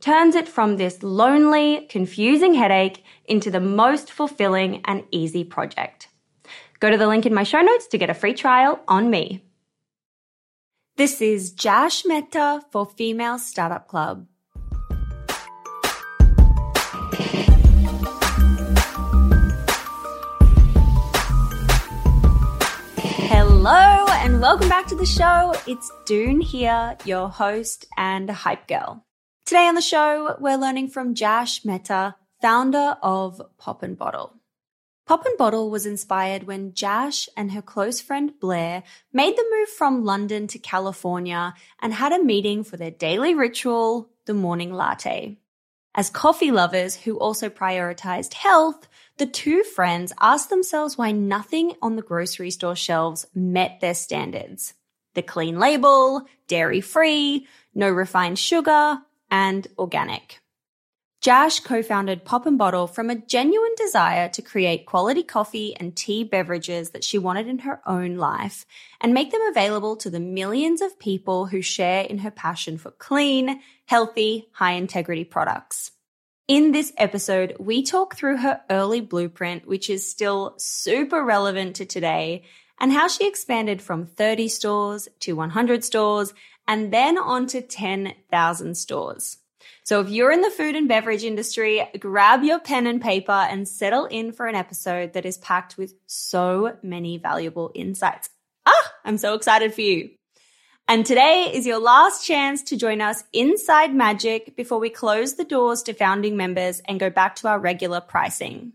turns it from this lonely, confusing headache into the most fulfilling and easy project. Go to the link in my show notes to get a free trial on me. This is Jash Mehta for Female Startup Club. Hello and welcome back to the show. It's Doone here, your host and hype girl. Today on the show, we're learning from Jash Mehta, founder of Pop and Bottle. Pop and Bottle was inspired when Jash and her close friend Blair made the move from London to California and had a meeting for their daily ritual, the morning latte. As coffee lovers who also prioritized health, the two friends asked themselves why nothing on the grocery store shelves met their standards. The clean label, dairy free, no refined sugar, and organic. Jash co-founded Pop and Bottle from a genuine desire to create quality coffee and tea beverages that she wanted in her own life and make them available to the millions of people who share in her passion for clean, healthy, high integrity products. In this episode, we talk through her early blueprint, which is still super relevant to today, and how she expanded from 30 stores to 100 stores and then on to 10,000 stores. So if you're in the food and beverage industry, grab your pen and paper and settle in for an episode that is packed with so many valuable insights. Ah, I'm so excited for you. And today is your last chance to join us inside Majic before we close the doors to founding members and go back to our regular pricing.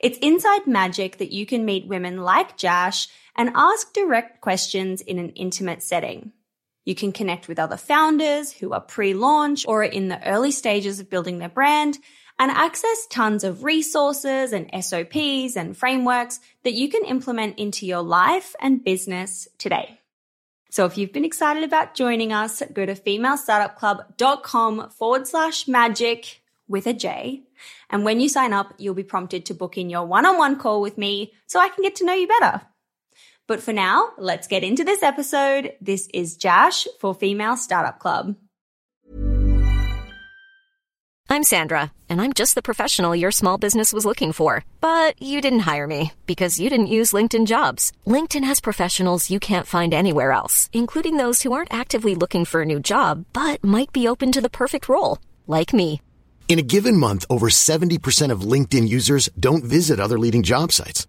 It's inside Majic that you can meet women like Jash and ask direct questions in an intimate setting. You can connect with other founders who are pre-launch or are in the early stages of building their brand and access tons of resources and SOPs and frameworks that you can implement into your life and business today. So if you've been excited about joining us, go to femalestartupclub.com forward slash magic with a J. And when you sign up, you'll be prompted to book in your one-on-one call with me so I can get to know you better. But for now, let's get into this episode. This is Jash for Female Startup Club. I'm Sandra, and I'm just the professional your small business was looking for. But you didn't hire me because you didn't use LinkedIn jobs. LinkedIn has professionals you can't find anywhere else, including those who aren't actively looking for a new job but might be open to the perfect role, like me. In a given month, over 70% of LinkedIn users don't visit other leading job sites.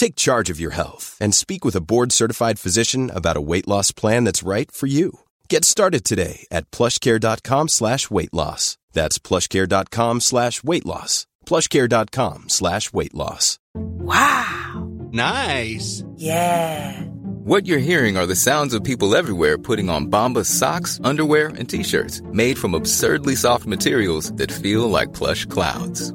Take charge of your health and speak with a board-certified physician about a weight loss plan that's right for you. Get started today at plushcare.com slash weight loss. That's plushcare.com slash weight loss. plushcare.com slash weight loss. Wow. Nice. Yeah. What you're hearing are the sounds of people everywhere putting on Bombas socks, underwear, and t-shirts made from absurdly soft materials that feel like plush clouds.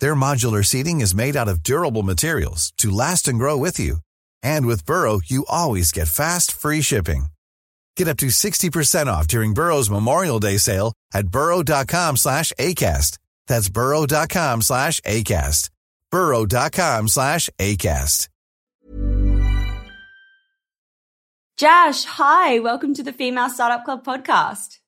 Their modular seating is made out of durable materials to last and grow with you. And with Burrow, you always get fast, free shipping. Get up to 60% off during Burrow's Memorial Day sale at burrow.com slash ACAST. That's burrow.com slash ACAST. burrow.com slash ACAST. Jash, hi. Welcome to the Female Startup Club podcast.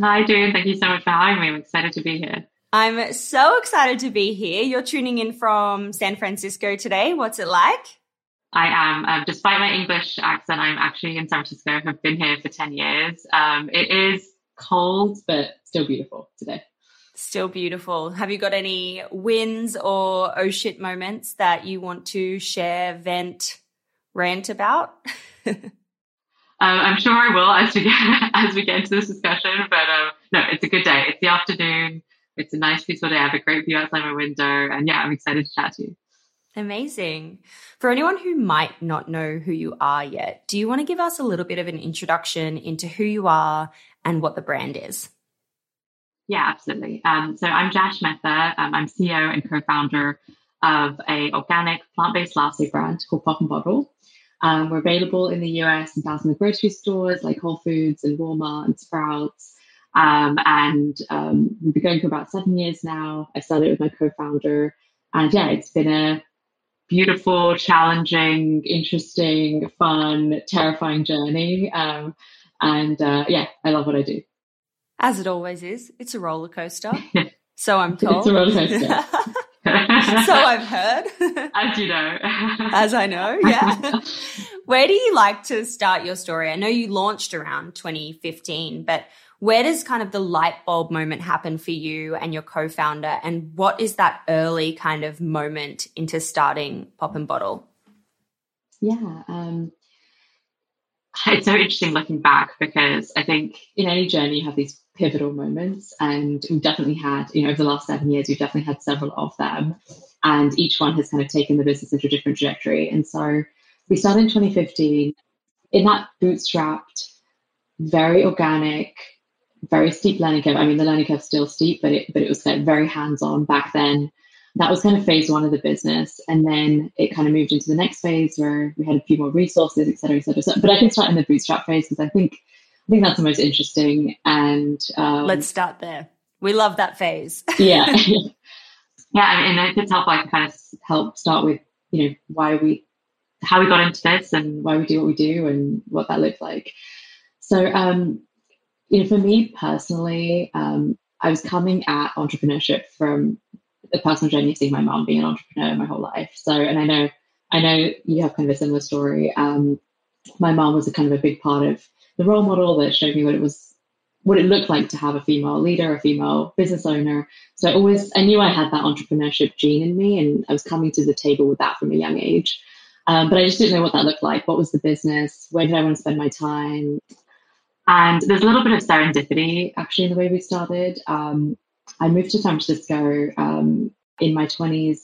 Hi, Doone. Thank you so much for having me. I'm excited to be here. I'm so excited to be here. You're tuning in from San Francisco today. What's it like? I am. Um, despite my English accent, I'm actually in San Francisco. I've been here for 10 years. Um, it is cold, but still beautiful today. Still beautiful. Have you got any wins or oh shit moments that you want to share, vent, rant about? Um, I'm sure I will as we get as we get into this discussion. But um, no, it's a good day. It's the afternoon. It's a nice, peaceful day. I have a great view outside my window, and yeah, I'm excited to chat to you. Amazing. For anyone who might not know who you are yet, do you want to give us a little bit of an introduction into who you are and what the brand is? Yeah, absolutely. Um, so I'm Jash Mehta. Um, I'm CEO and co-founder of a organic plant-based latte brand called Pop and Bottle. Um, we're available in the US in thousands of grocery stores like Whole Foods and Walmart and Sprouts. Um, and um, we've been going for about seven years now. I started with my co-founder, and yeah, it's been a beautiful, challenging, interesting, fun, terrifying journey. Um, and uh, yeah, I love what I do. As it always is, it's a roller coaster. so I'm told. It's a roller coaster. so I've heard. As you know. As I know, yeah. Where do you like to start your story? I know you launched around 2015, but where does kind of the light bulb moment happen for you and your co-founder? And what is that early kind of moment into starting pop and bottle? Yeah um, it's so interesting looking back because i think in any journey you have these pivotal moments and we've definitely had you know over the last seven years we've definitely had several of them. And each one has kind of taken the business into a different trajectory. And so we started in 2015 in that bootstrapped very organic very steep learning curve. I mean, the learning curve's still steep, but it but it was very hands on back then. That was kind of phase one of the business, and then it kind of moved into the next phase where we had a few more resources, et cetera, et cetera. So, but I can start in the bootstrap phase because I think I think that's the most interesting. And um, let's start there. We love that phase. yeah, yeah, and if it's helpful, I can kind of help start with you know why we how we got into this and why we do what we do and what that looked like. So um, you know, for me personally, um, I was coming at entrepreneurship from the personal journey of seeing my mom being an entrepreneur my whole life. So, and I know, I know you have kind of a similar story. Um, my mom was a kind of a big part of the role model that showed me what it was, what it looked like to have a female leader, a female business owner. So I always, I knew I had that entrepreneurship gene in me, and I was coming to the table with that from a young age. Um, but I just didn't know what that looked like. What was the business? Where did I want to spend my time? And there's a little bit of serendipity actually in the way we started. Um, I moved to San Francisco um, in my 20s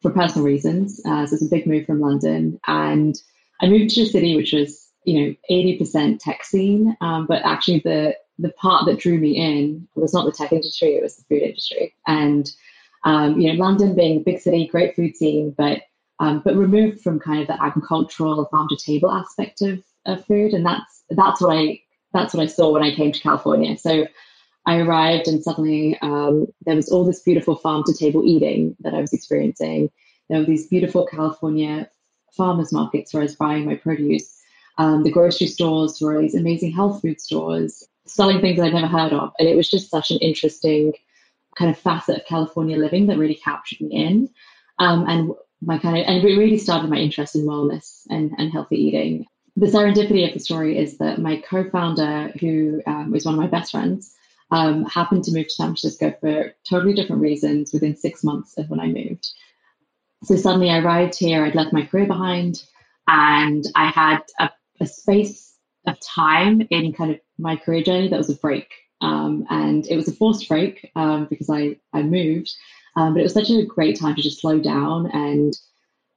for personal reasons. Uh, so it's a big move from London. And I moved to a city which was, you know, 80% tech scene. Um, but actually, the, the part that drew me in was not the tech industry, it was the food industry. And, um, you know, London being a big city, great food scene, but um, but removed from kind of the agricultural farm to table aspect of, of food. And that's that's what I that's what I saw when I came to California. So I arrived and suddenly um, there was all this beautiful farm to table eating that I was experiencing. There were these beautiful California farmers markets where I was buying my produce. Um, the grocery stores were these amazing health food stores selling things I'd never heard of. And it was just such an interesting kind of facet of California living that really captured me in. Um, and my kind of, and it really started my interest in wellness and, and healthy eating. The serendipity of the story is that my co-founder, who um, was one of my best friends, um, happened to move to San Francisco for totally different reasons within six months of when I moved. So suddenly I arrived here, I'd left my career behind, and I had a, a space of time in kind of my career journey that was a break. Um, and it was a forced break um, because I, I moved. Um, but it was such a great time to just slow down and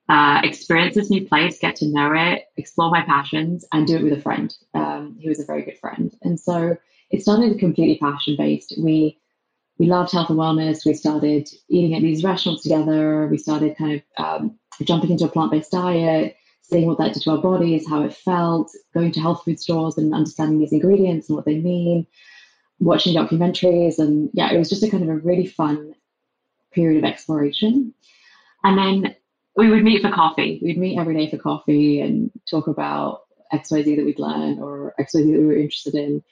uh, experience this new place, get to know it, explore my passions, and do it with a friend. Um, he was a very good friend. And so it started completely passion based. We we loved health and wellness. We started eating at these restaurants together. We started kind of um, jumping into a plant based diet, seeing what that did to our bodies, how it felt, going to health food stores and understanding these ingredients and what they mean, watching documentaries. And yeah, it was just a kind of a really fun period of exploration. And then we would meet for coffee. We'd meet every day for coffee and talk about XYZ that we'd learned or XYZ that we were interested in.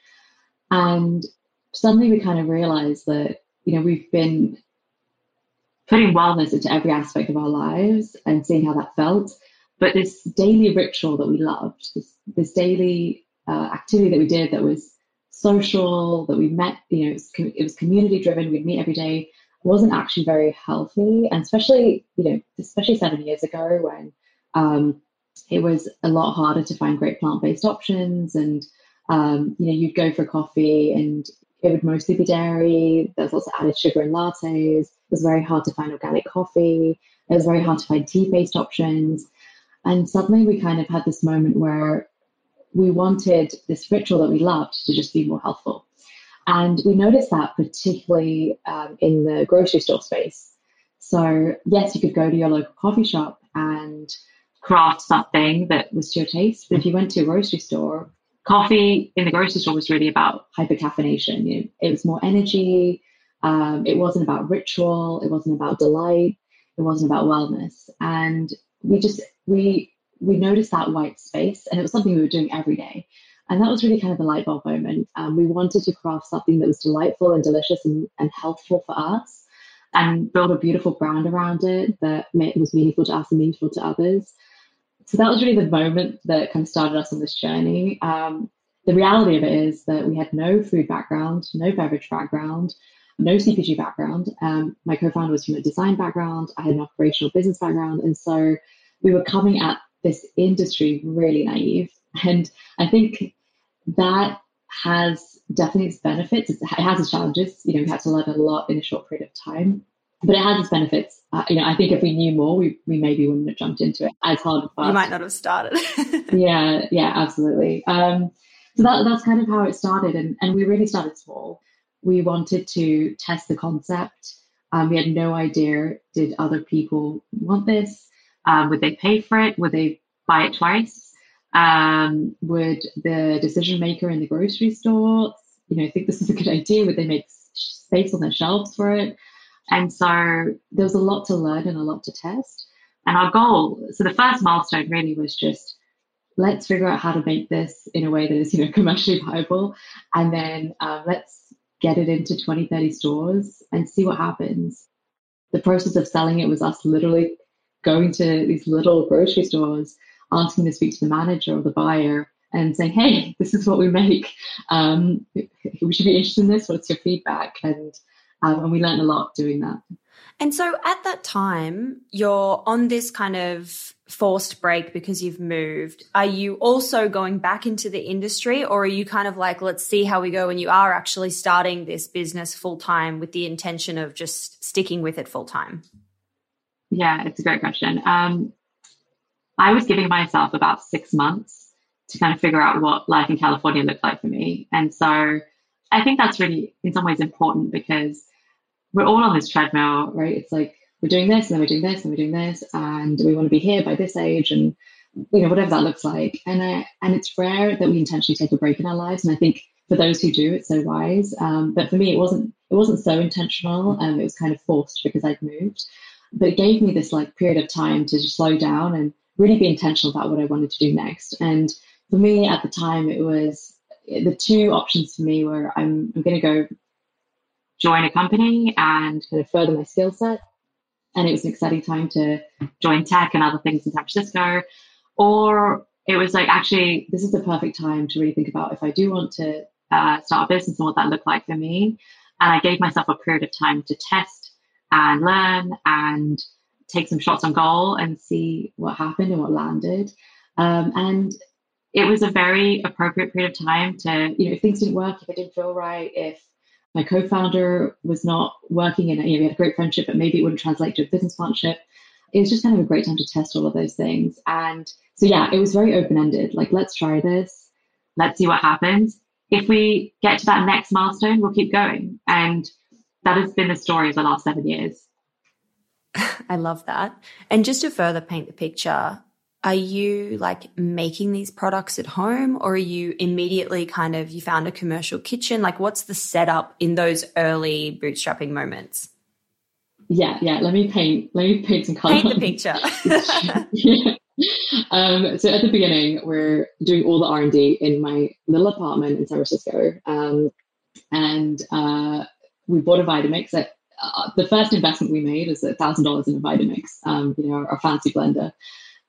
And suddenly we kind of realized that, you know, we've been putting wellness into every aspect of our lives and seeing how that felt. But this daily ritual that we loved, this, this daily uh, activity that we did that was social, that we met, you know, it was, it was community driven, we'd meet every day, wasn't actually very healthy. And especially, you know, especially seven years ago when um, it was a lot harder to find great plant based options. And, um, you know, you'd go for coffee and it would mostly be dairy. There's lots of added sugar in lattes. It was very hard to find organic coffee. It was very hard to find tea based options. And suddenly we kind of had this moment where we wanted this ritual that we loved to just be more helpful. And we noticed that particularly um, in the grocery store space. So, yes, you could go to your local coffee shop and craft something that was to your taste. But if you went to a grocery store, coffee in the grocery store was really about hypercaffeination. You know, it was more energy. Um, it wasn't about ritual. It wasn't about delight. It wasn't about wellness. And we just we we noticed that white space, and it was something we were doing every day. And that was really kind of the light bulb moment. Um, we wanted to craft something that was delightful and delicious and, and healthful for us, and build a beautiful brand around it that was meaningful to us and meaningful to others so that was really the moment that kind of started us on this journey. Um, the reality of it is that we had no food background, no beverage background, no CPG background. Um, my co-founder was from a design background. I had an operational business background, and so we were coming at this industry really naive. And I think that has definitely its benefits. It has its challenges. You know, we had to learn a lot in a short period of time but it has its benefits. Uh, you know, I think if we knew more, we, we maybe wouldn't have jumped into it as hard fast. You might not have started. yeah, yeah, absolutely. Um, so that, that's kind of how it started. And, and we really started small. We wanted to test the concept. Um, we had no idea, did other people want this? Um, would they pay for it? Would they buy it twice? Um, would the decision maker in the grocery store, you know, think this is a good idea? Would they make space on their shelves for it? And so there was a lot to learn and a lot to test. And our goal, so the first milestone really was just let's figure out how to make this in a way that is, you know, commercially viable. And then um, let's get it into 20, 30 stores and see what happens. The process of selling it was us literally going to these little grocery stores, asking to speak to the manager or the buyer and saying, hey, this is what we make. Um, we should be interested in this. What's your feedback? And um, and we learned a lot doing that. And so at that time, you're on this kind of forced break because you've moved. Are you also going back into the industry or are you kind of like, let's see how we go when you are actually starting this business full time with the intention of just sticking with it full time? Yeah, it's a great question. Um, I was giving myself about six months to kind of figure out what life in California looked like for me. And so I think that's really, in some ways, important because we're all on this treadmill, right? It's like we're doing this and then we're doing this and we're doing this and we want to be here by this age and you know, whatever that looks like. And I, and it's rare that we intentionally take a break in our lives. And I think for those who do, it's so wise. Um, but for me, it wasn't it wasn't so intentional. Um, it was kind of forced because I'd moved. But it gave me this like period of time to just slow down and really be intentional about what I wanted to do next. And for me at the time, it was the two options for me were I'm I'm going to go join a company and kind of further my skill set. And it was an exciting time to join tech and other things in San Francisco. Or it was like, actually, this is the perfect time to really think about if I do want to uh, start a business and what that looked like for me. And I gave myself a period of time to test and learn and take some shots on goal and see what happened and what landed. Um, and it was a very appropriate period of time to, you know, if things didn't work, if it didn't feel right, if my co-founder was not working and you know, we had a great friendship, but maybe it wouldn't translate to a business partnership. It was just kind of a great time to test all of those things. And so, yeah, it was very open-ended. Like, let's try this. Let's see what happens. If we get to that next milestone, we'll keep going. And that has been the story of the last seven years. I love that. And just to further paint the picture, are you like making these products at home or are you immediately kind of you found a commercial kitchen? Like what's the setup in those early bootstrapping moments? Yeah yeah. Let me paint let me paint some color paint the picture. Yeah. um, so at the beginning we're doing all the r&d in my little apartment in san francisco. Um, and uh, we bought a vitamix at, uh, the first investment we made was a thousand dollars in a vitamix um, you know our, our fancy blender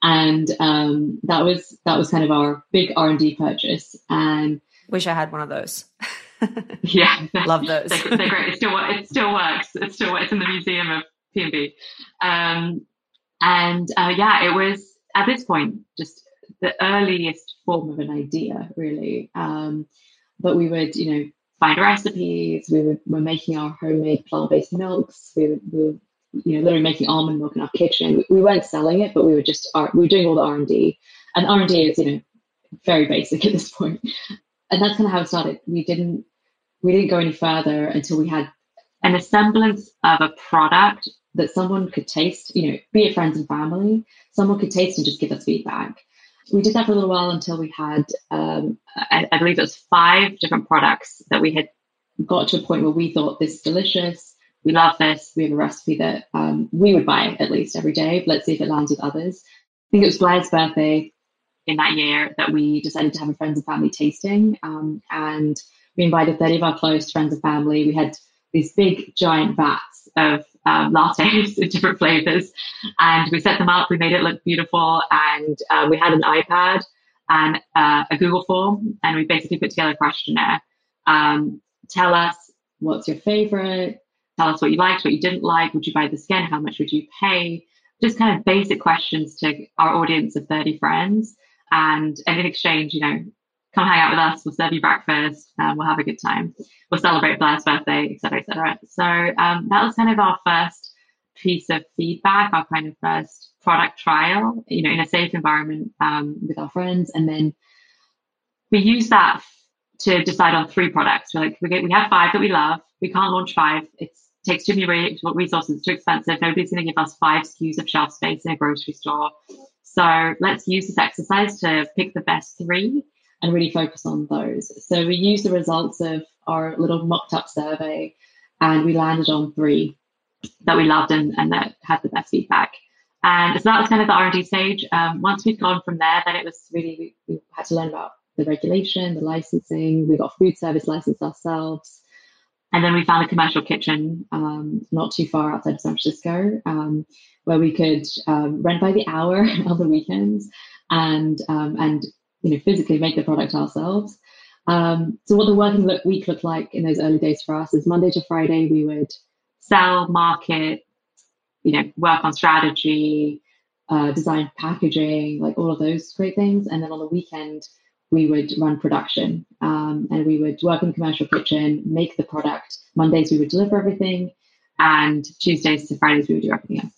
and um, that was that was kind of our big R and D purchase. And wish I had one of those. yeah, love those. they're, they're, great. It still it still works. It still works in the museum of PNB. Um, and uh, yeah, it was at this point just the earliest form of an idea, really. Um, but we would, you know, find recipes. We were, were making our homemade plant-based milks. We, were, we were you know, literally making almond milk in our kitchen. We, weren't selling it, but we were just we were doing all the R and D, and R and D is you know very basic at this point. and that's kind of how it started. We didn't we didn't go any further until we had an semblance of a product that someone could taste. You know, be it friends and family, someone could taste and just give us feedback. We did that for a little while until we had, um, I, I believe it was five different products that we had got to a point where we thought this is delicious we love this. We have a recipe that um, we would buy at least every day. But Let's see if it lands with others. I think it was Blair's birthday in that year that we decided to have a friends and family tasting. Um, and we invited 30 of our close friends and family. We had these big giant vats of um, lattes in different flavors. And we set them up. We made it look beautiful. And uh, we had an iPad and uh, a Google form. And we basically put together a questionnaire. Um, tell us what's your favorite? Tell us what you liked, what you didn't like. Would you buy this again? How much would you pay? Just kind of basic questions to our audience of 30 friends. And, and in exchange, you know, come hang out with us. We'll serve you breakfast. Um, we'll have a good time. We'll celebrate Blair's birthday, et cetera, et cetera. So um, that was kind of our first piece of feedback, our kind of first product trial, you know, in a safe environment um, with our friends. And then we use that to decide on three products. We're like, we, get, we have five that we love. We can't launch five. It takes too many resources. Too expensive. Nobody's going to give us five SKUs of shelf space in a grocery store. So let's use this exercise to pick the best three and really focus on those. So we used the results of our little mocked up survey and we landed on three that we loved and, and that had the best feedback. And so that was kind of the R&D stage. Um, once we'd gone from there, then it was really, we, we had to learn about the regulation, the licensing. We got food service license ourselves. And then we found a commercial kitchen um, not too far outside of San Francisco um, where we could um, rent by the hour on the weekends and um, and you know physically make the product ourselves. Um, so what the working week looked like in those early days for us is Monday to Friday we would sell, market, you know, work on strategy, uh, design packaging, like all of those great things, and then on the weekend we would run production um, and we would work in the commercial kitchen, make the product. Mondays we would deliver everything, and Tuesdays to Fridays we would do everything else.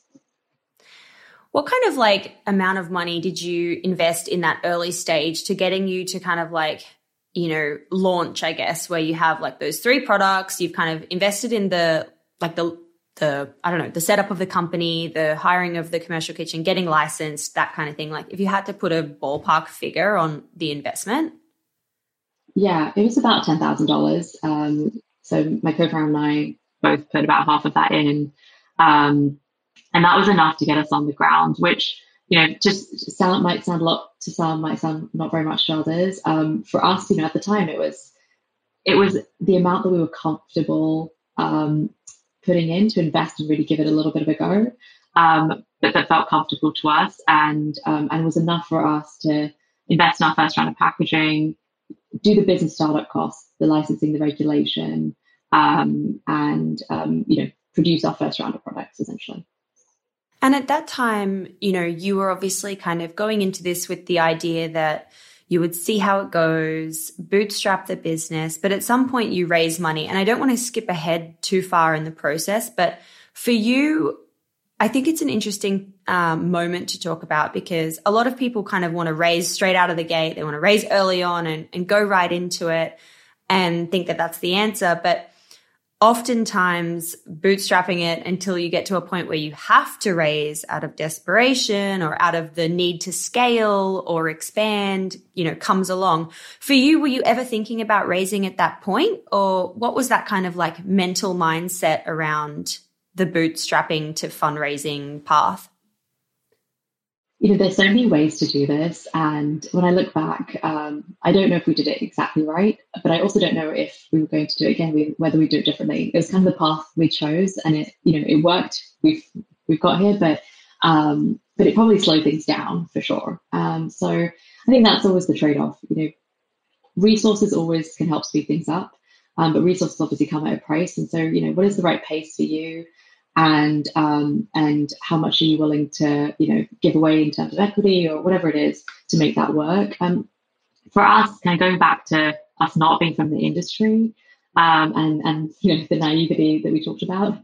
What kind of like amount of money did you invest in that early stage to getting you to kind of like, you know, launch, I guess, where you have like those three products, you've kind of invested in the like the the I don't know the setup of the company, the hiring of the commercial kitchen, getting licensed, that kind of thing. Like if you had to put a ballpark figure on the investment. Yeah, it was about ten thousand um, dollars. So my co-founder and I both put about half of that in, um, and that was enough to get us on the ground. Which you know, just sound might sound a lot to some, might sound not very much to others. Um, for us, you know, at the time, it was it was the amount that we were comfortable um, putting in to invest and really give it a little bit of a go. Um, that, that felt comfortable to us and um, and was enough for us to invest in our first round of packaging, do the business startup costs, the licensing, the regulation, um, and um, you know produce our first round of products essentially. And at that time, you know, you were obviously kind of going into this with the idea that you would see how it goes, bootstrap the business, but at some point you raise money. And I don't want to skip ahead too far in the process, but for you, I think it's an interesting um, moment to talk about because a lot of people kind of want to raise straight out of the gate. They want to raise early on and, and go right into it and think that that's the answer. But oftentimes bootstrapping it until you get to a point where you have to raise out of desperation or out of the need to scale or expand, you know, comes along. For you, were you ever thinking about raising at that point or what was that kind of like mental mindset around the bootstrapping to fundraising path? You know, there's so many ways to do this. And when I look back, um, I don't know if we did it exactly right, but I also don't know if we were going to do it again, whether we do it differently. It was kind of the path we chose, and it, you know, it worked. We've we've got here, but um, but it probably slowed things down for sure. Um, so I think that's always the trade-off. You know, resources always can help speed things up, um, but resources obviously come at a price. And so, you know, what is the right pace for you? And um, and how much are you willing to you know give away in terms of equity or whatever it is to make that work. Um, for us, kind of going back to us not being from the industry um, and and you know the naivety that we talked about,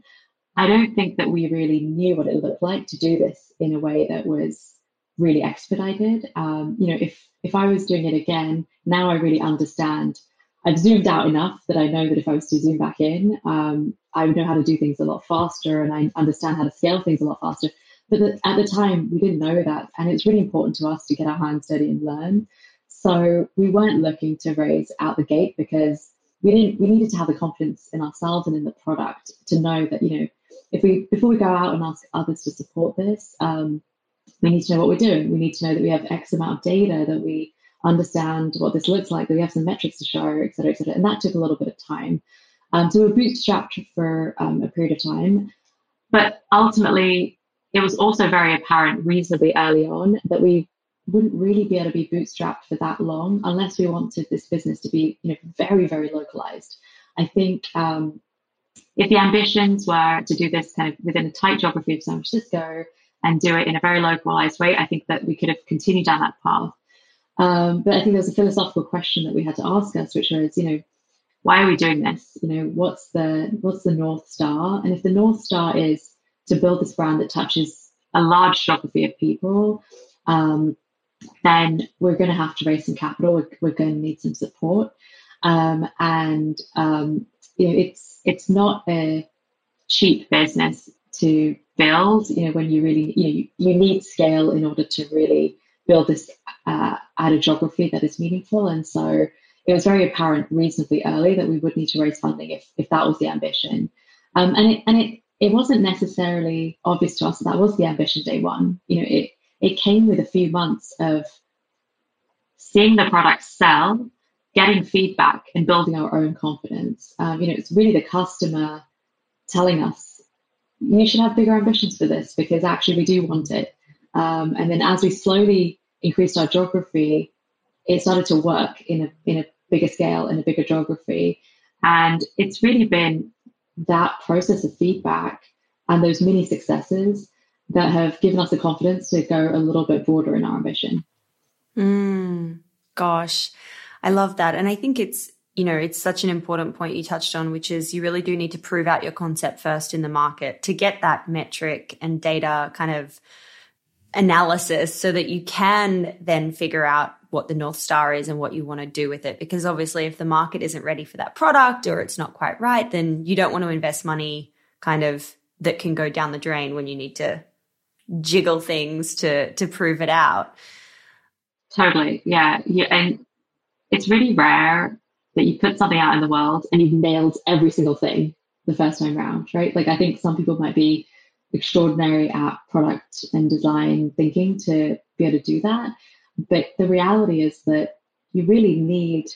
I don't think that we really knew what it looked like to do this in a way that was really expedited. Um, you know, if if I was doing it again, now I really understand I've zoomed out enough that I know that if I was to zoom back in, um, I know how to do things a lot faster and I understand how to scale things a lot faster. But the, at the time, we didn't know that. And it's really important to us to get our hands dirty and learn. So we weren't looking to raise out the gate because we didn't we needed to have the confidence in ourselves and in the product to know that, you know, if we before we go out and ask others to support this, um, we need to know what we're doing. We need to know that we have X amount of data that we understand what this looks like, that we have some metrics to show, et cetera, et cetera. And that took a little bit of time. Um, so we were bootstrapped for um, a period of time. But ultimately, it was also very apparent reasonably early on that we wouldn't really be able to be bootstrapped for that long unless we wanted this business to be you know, very, very localized. I think um, if the ambitions were to do this kind of within a tight geography of San Francisco and do it in a very localized way, I think that we could have continued down that path. Um, but I think there's a philosophical question that we had to ask us, which was, you know, why are we doing this? You know, what's the what's the north star? And if the north star is to build this brand that touches a large geography of people, um, then we're going to have to raise some capital. We're, we're going to need some support, um, and um, you know, it's it's not a cheap business to build. You know, when you really you know you, you need scale in order to really build this uh, at a geography that is meaningful. And so it was very apparent reasonably early that we would need to raise funding if, if that was the ambition. Um, and it, and it, it wasn't necessarily obvious to us that that was the ambition day one. You know, it, it came with a few months of seeing the product sell, getting feedback, and building our own confidence. Um, you know, it's really the customer telling us, you should have bigger ambitions for this because actually we do want it. Um, and then as we slowly increased our geography, it started to work in a in a bigger scale in a bigger geography. And it's really been that process of feedback and those mini successes that have given us the confidence to go a little bit broader in our ambition. Mm, gosh, I love that. And I think it's, you know, it's such an important point you touched on, which is you really do need to prove out your concept first in the market to get that metric and data kind of analysis so that you can then figure out what the North Star is and what you want to do with it. Because obviously, if the market isn't ready for that product or it's not quite right, then you don't want to invest money kind of that can go down the drain when you need to jiggle things to to prove it out. Totally. Yeah. Yeah. And it's really rare that you put something out in the world and you've nailed every single thing the first time round, right? Like I think some people might be extraordinary at product and design thinking to be able to do that. But the reality is that you really need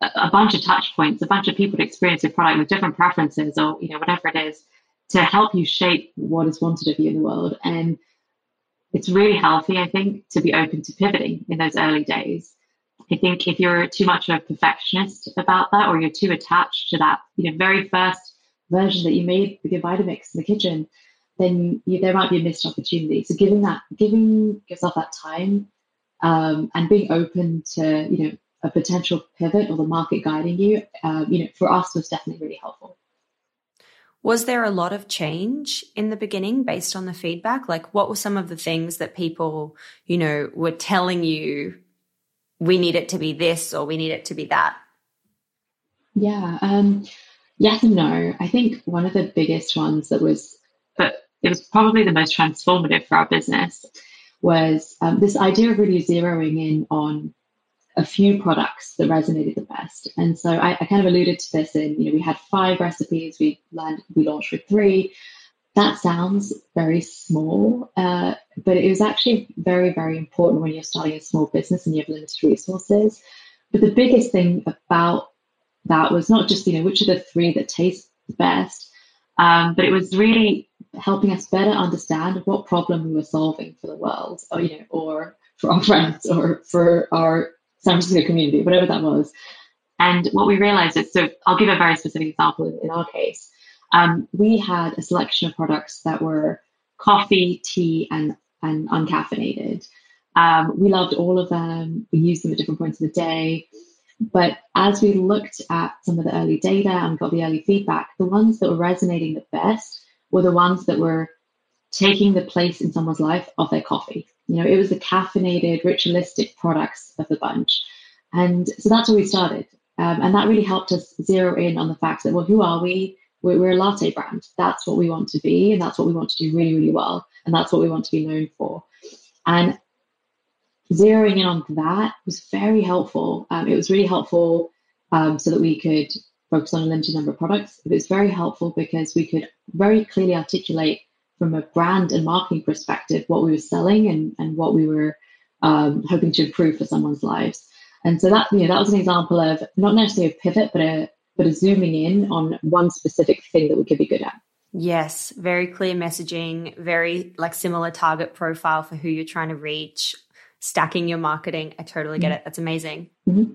a bunch of touch points, a bunch of people to experience your product with different preferences or, you know, whatever it is to help you shape what is wanted of you in the world. And it's really healthy, I think, to be open to pivoting in those early days. I think if you're too much of a perfectionist about that, or you're too attached to that, you know, very first version that you made with your Vitamix in the kitchen, then you, there might be a missed opportunity. So giving that, giving yourself that time, um, and being open to, you know, a potential pivot or the market guiding you, um, you know, for us was definitely really helpful. Was there a lot of change in the beginning based on the feedback? Like, what were some of the things that people, you know, were telling you, we need it to be this or we need it to be that? Yeah. Um, yes and no. I think one of the biggest ones that was, but it was probably the most transformative for our business was um, this idea of really zeroing in on a few products that resonated the best. And so I, I, kind of alluded to this in, you know, we had five recipes, we landed, we launched with three. That sounds very small, uh, but it was actually very, very important when you're starting a small business and you have limited resources. But the biggest thing about that was not just, you know, which are the three that taste the best, um, but it was really helping us better understand what problem we were solving for the world, or you know, or for our friends, or for our San Francisco community, whatever that was. And what we realized is so I'll give a very specific example in, our case. Um, we had a selection of products that were coffee, tea, and, and uncaffeinated. Um, we loved all of them. We used them at different points of the day. But as we looked at some of the early data and got the early feedback, the ones that were resonating the best were the ones that were taking the place in someone's life of their coffee. You know, it was the caffeinated, ritualistic products of the bunch. And so that's where we started. Um, and that really helped us zero in on the fact that, well, who are we? We're, we're, a latte brand. That's what we want to be. And that's what we want to do really, really well. And that's what we want to be known for. And zeroing in on that was very helpful. Um, it was really helpful um, so that we could focus on a limited number of products. It was very helpful because we could very clearly articulate from a brand and marketing perspective what we were selling and, and what we were um, hoping to improve for someone's lives. And so that you know that was an example of not necessarily a pivot, but a but a zooming in on one specific thing that we could be good at. Yes, very clear messaging, very like similar target profile for who you're trying to reach, stacking your marketing. I totally get mm-hmm. it. That's amazing. Mm-hmm.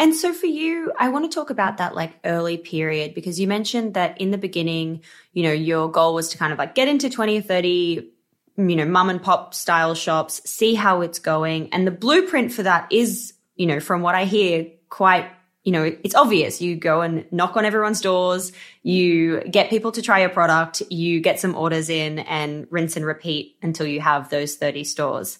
And so for you, I want to talk about that like early period because you mentioned that in the beginning, you know, your goal was to kind of like get into 20 or 30, you know, mum and pop style shops, see how it's going. And the blueprint for that is, you know, from what I hear, quite, you know, it's obvious. You go and knock on everyone's doors, you get people to try your product, you get some orders in and rinse and repeat until you have those 30 stores.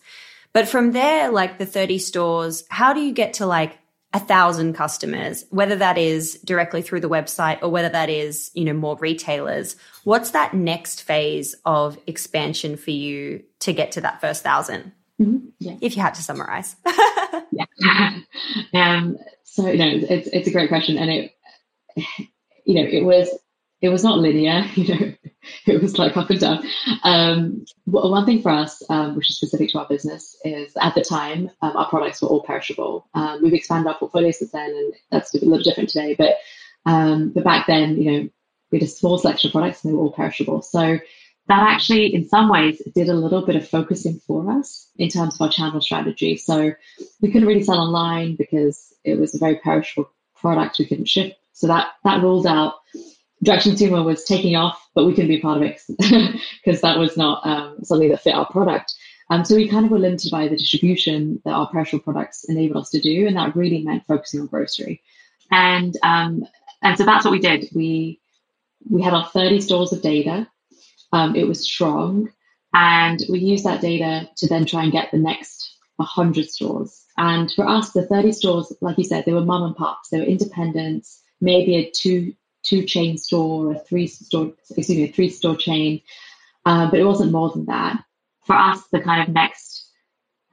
But from there, like the 30 stores, how do you get to like a thousand customers, whether that is directly through the website or whether that is, you know, more retailers. What's that next phase of expansion for you to get to that 1st 1000 mm-hmm. yeah. If you had to summarize. yeah. um, so, you know, it's, it's a great question. And it, you know, it was, it was not linear, you know, it was like up and down. Um, one thing for us, um, which is specific to our business, is at the time um, our products were all perishable. Um, we've expanded our portfolio since then, and that's a little different today. But um, but back then, you know, we had a small selection of products, and they were all perishable. So that actually, in some ways, did a little bit of focusing for us in terms of our channel strategy. So we couldn't really sell online because it was a very perishable product. We couldn't ship, so that that ruled out direct consumer was taking off, but we couldn't be part of it because that was not um, something that fit our product. Um, so we kind of were limited by the distribution that our perishable products enabled us to do, and that really meant focusing on grocery. And um, and so that's what we did. We we had our 30 stores of data. Um, it was strong, and we used that data to then try and get the next 100 stores. And for us, the 30 stores, like you said, they were mom and pops. They were independents, maybe a two two chain store, a three store, excuse me, a three store chain. Uh, but it wasn't more than that. For us, the kind of next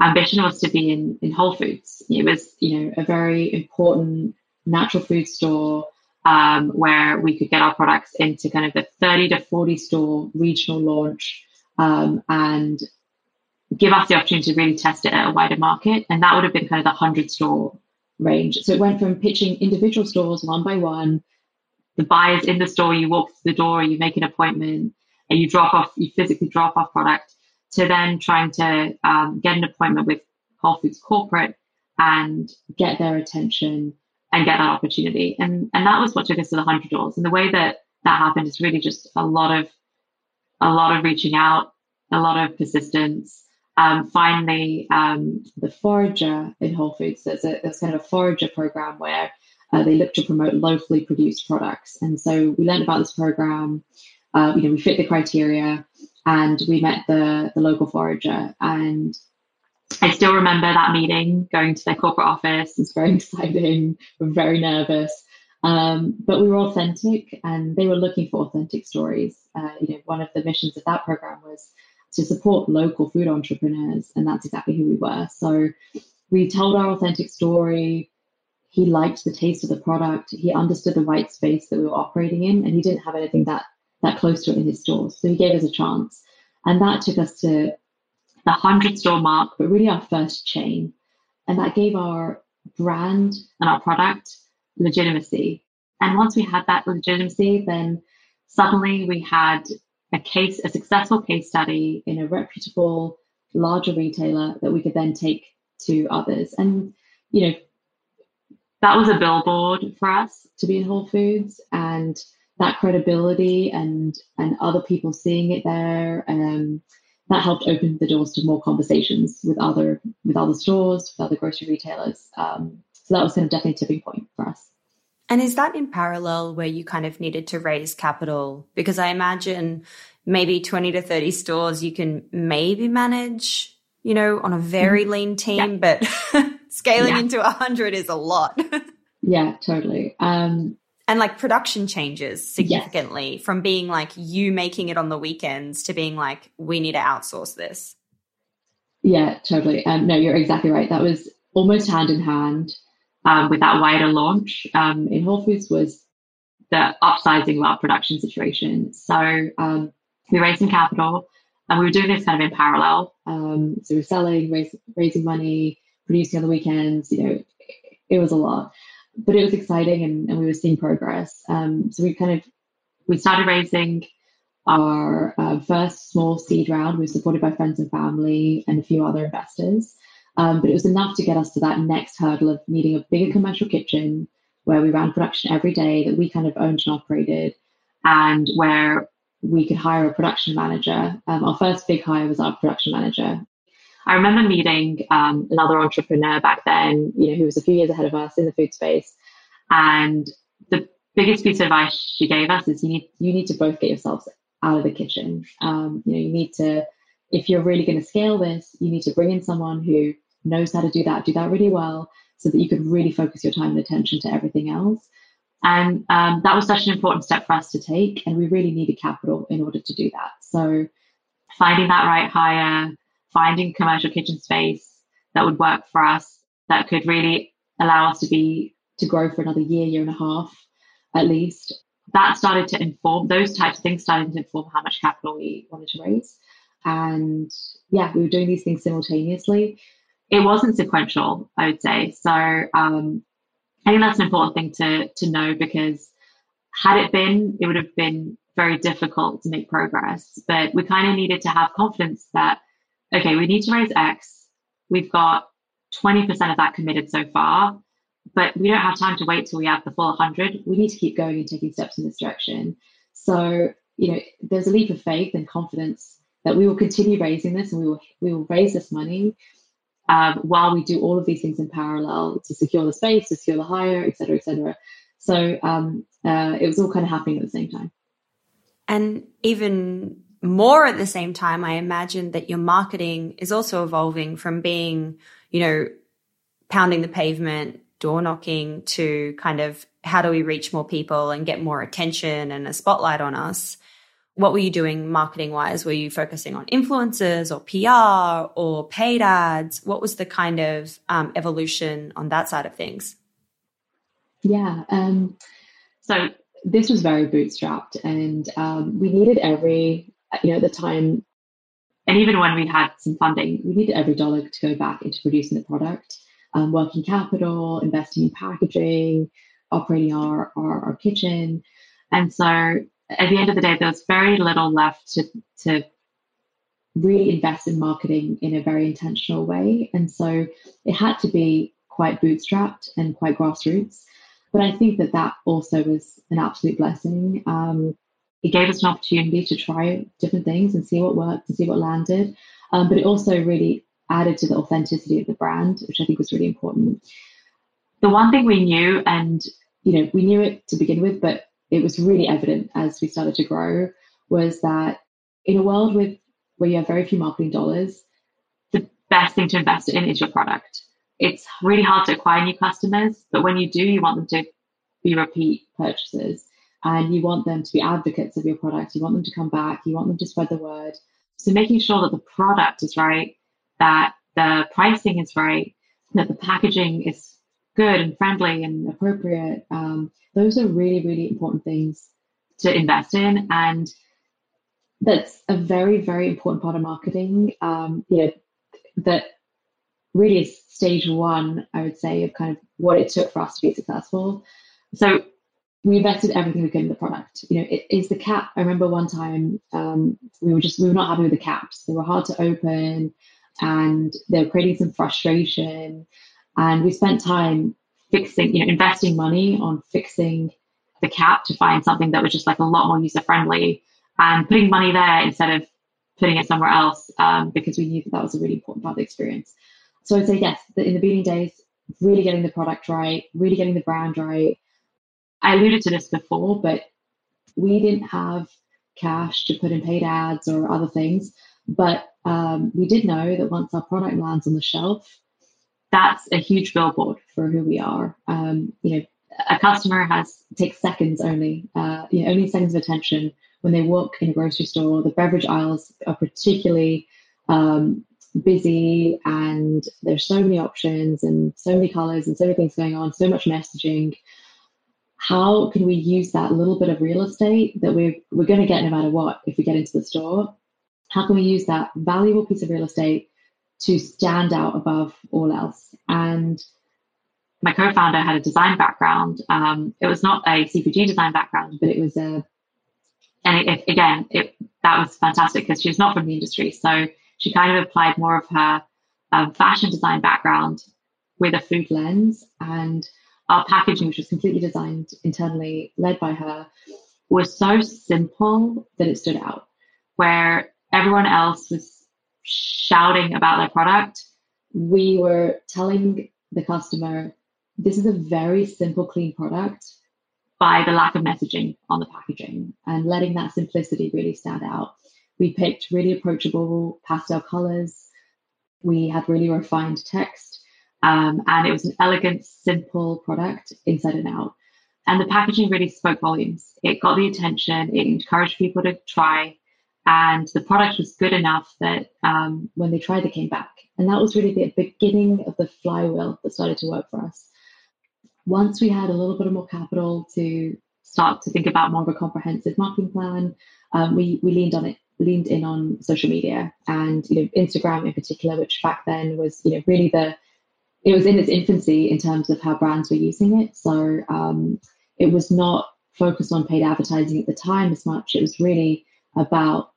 ambition was to be in, in Whole Foods. It was, you know, a very important natural food store um, where we could get our products into kind of the 30 to 40 store regional launch um, and give us the opportunity to really test it at a wider market. And that would have been kind of the 100 store range. So it went from pitching individual stores one by one the buyer's in the store, you walk to the door, you make an appointment, and you drop off, you physically drop off product, to then trying to um, get an appointment with Whole Foods corporate and get their attention and get that opportunity. And and that was what took us to the hundred dollars. And the way that that happened is really just a lot of a lot of reaching out, a lot of persistence. Um, finally, um, the forager in Whole Foods, there's, a, there's kind of a forager program where uh, they look to promote locally produced products. And so we learned about this program. Uh, you know, we fit the criteria, and we met the the local forager. And I still remember that meeting, going to their corporate office. It was very exciting. We are very nervous. Um, but we were authentic, and they were looking for authentic stories. Uh, you know, one of the missions of that program was to support local food entrepreneurs, and that's exactly who we were. So we told our authentic story he liked the taste of the product. He understood the white space that we were operating in, and he didn't have anything that that close to it in his stores. So he gave us a chance, and that took us to the hundred store mark, but really our first chain, and that gave our brand and our product legitimacy. And once we had that legitimacy, then suddenly we had a case, a successful case study in a reputable, larger retailer that we could then take to others. And you know, that was a billboard for us to be in Whole Foods and that credibility and and other people seeing it there um, that helped open the doors to more conversations with other with other stores with other grocery retailers um, so that was kind of definitely a tipping point for us and is that in parallel where you kind of needed to raise capital because i imagine maybe 20 to 30 stores you can maybe manage you know on a very mm-hmm. lean team yeah. but Scaling Yeah. into a hundred is a lot. Yeah, totally. Um, and like production changes significantly from being like you making it on the weekends to being like we need to outsource this. Yeah, totally. Um, no, you're exactly right. That was almost hand in hand um, with that wider launch um, in Whole Foods was the upsizing of our production situation. So um, we raised some capital and we were doing this kind of in parallel. Um, so we were selling, raise, raising money, producing on the weekends. You know, it, was a lot, but it was exciting and, and we were seeing progress. Um, so we kind of we started raising our uh, first small seed round. We were supported by friends and family and a few other investors. Um, but it was enough to get us to that next hurdle of needing a bigger commercial kitchen where we ran production every day that we kind of owned and operated, and where we could hire a production manager. Um, our first big hire was our production manager. I remember meeting um, another entrepreneur back then, you know, who was a few years ahead of us in the food space, and the biggest piece of advice she gave us is you need you need to both get yourselves out of the kitchen. Um, you know, you need to if you're really going to scale this, you need to bring in someone who knows how to do that, do that really well, so that you could really focus your time and attention to everything else. And um, that was such an important step for us to take, and we really needed capital in order to do that. So finding that right hire, finding commercial kitchen space that would work for us, that could really allow us to be to grow for another year, year and a half at least. That started to inform those types of things started to inform how much capital we wanted to raise. And yeah, we were doing these things simultaneously. It wasn't sequential, I would say. So um, I think that's an important thing to to know because had it been, it would have been very difficult to make progress. But we kind of needed to have confidence that okay, we need to raise X. We've got 20% of that committed so far, but we don't have time to wait till we have the full 100. We need to keep going and taking steps in this direction. So, you know, there's a leap of faith and confidence that we will continue raising this and we will we will raise this money um, while we do all of these things in parallel to secure the space, to secure the hire, et cetera, et cetera. So um, uh, it was all kind of happening at the same time. And even more at the same time, I imagine that your marketing is also evolving from being, you know, pounding the pavement, door knocking to kind of how do we reach more people and get more attention and a spotlight on us. What were you doing marketing wise? Were you focusing on influencers or PR or paid ads? What was the kind of um, evolution on that side of things? Yeah. Um, so this was very bootstrapped, and um, we needed every, you know, at the time, and even when we had some funding, we needed every dollar to go back into producing the product, um, working capital, investing in packaging, operating our, our, our kitchen. And so at the end of the day, there was very little left to, to really invest in marketing in a very intentional way. And so it had to be quite bootstrapped and quite grassroots. But I think that that also was an absolute blessing. Um, it gave us an opportunity to try different things and see what worked and see what landed. Um, but it also really added to the authenticity of the brand, which I think was really important. The one thing we knew, and you know, we knew it to begin with, but it was really evident as we started to grow, was that in a world with where you have very few marketing dollars, the best thing to invest in is your product. It's really hard to acquire new customers, but when you do, you want them to be repeat purchasers and you want them to be advocates of your product. You want them to come back. You want them to spread the word. So making sure that the product is right, that the pricing is right, that the packaging is good and friendly and appropriate. Um, those are really, really important things to invest in. And that's a very, very important part of marketing. Um, you know, that really is stage one, I would say, of kind of what it took for us to be successful. So we invested everything we could in the product. You know, it is the cap. I remember one time um, we were just we were not happy with the caps. They were hard to open, and they were creating some frustration. And we spent time fixing, you know, investing money on fixing the cap to find something that was just like a lot more user friendly, and putting money there instead of putting it somewhere else um, because we knew that that was a really important part of the experience. So I'd say yes, in the beginning days, really getting the product right, really getting the brand right. I alluded to this before, but we didn't have cash to put in paid ads or other things. But um, we did know that once our product lands on the shelf, that's a huge billboard for who we are. Um, you know, a customer has takes seconds only, uh, you know, only seconds of attention when they walk in a grocery store. The beverage aisles are particularly um, busy, and there's so many options and so many colors and so many things going on, so much messaging. How can we use that little bit of real estate that we're we're going to get no matter what if we get into the store? How can we use that valuable piece of real estate to stand out above all else? And my co-founder had a design background. Um, it was not a CPG design background, but it was a, and it, again, it that was fantastic because she was not from the industry, so she kind of applied more of her um, fashion design background with a food lens, and our packaging, which was completely designed internally, led by her, was so simple that it stood out. Where everyone else was shouting about their product, we were telling the customer this is a very simple, clean product by the lack of messaging on the packaging and letting that simplicity really stand out. We picked really approachable pastel colors. We had really refined text. Um, and it was an elegant, simple product inside and out. And the packaging really spoke volumes. It got the attention, it encouraged people to try, and the product was good enough that um, when they tried, they came back. And that was really the beginning of the flywheel that started to work for us once we had a little bit of more capital to start to think about more of a comprehensive marketing plan, um, we we leaned on it, leaned in on social media and you know Instagram in particular, which back then was you know really the it was in its infancy in terms of how brands were using it. So um, it was not focused on paid advertising at the time as much. It was really about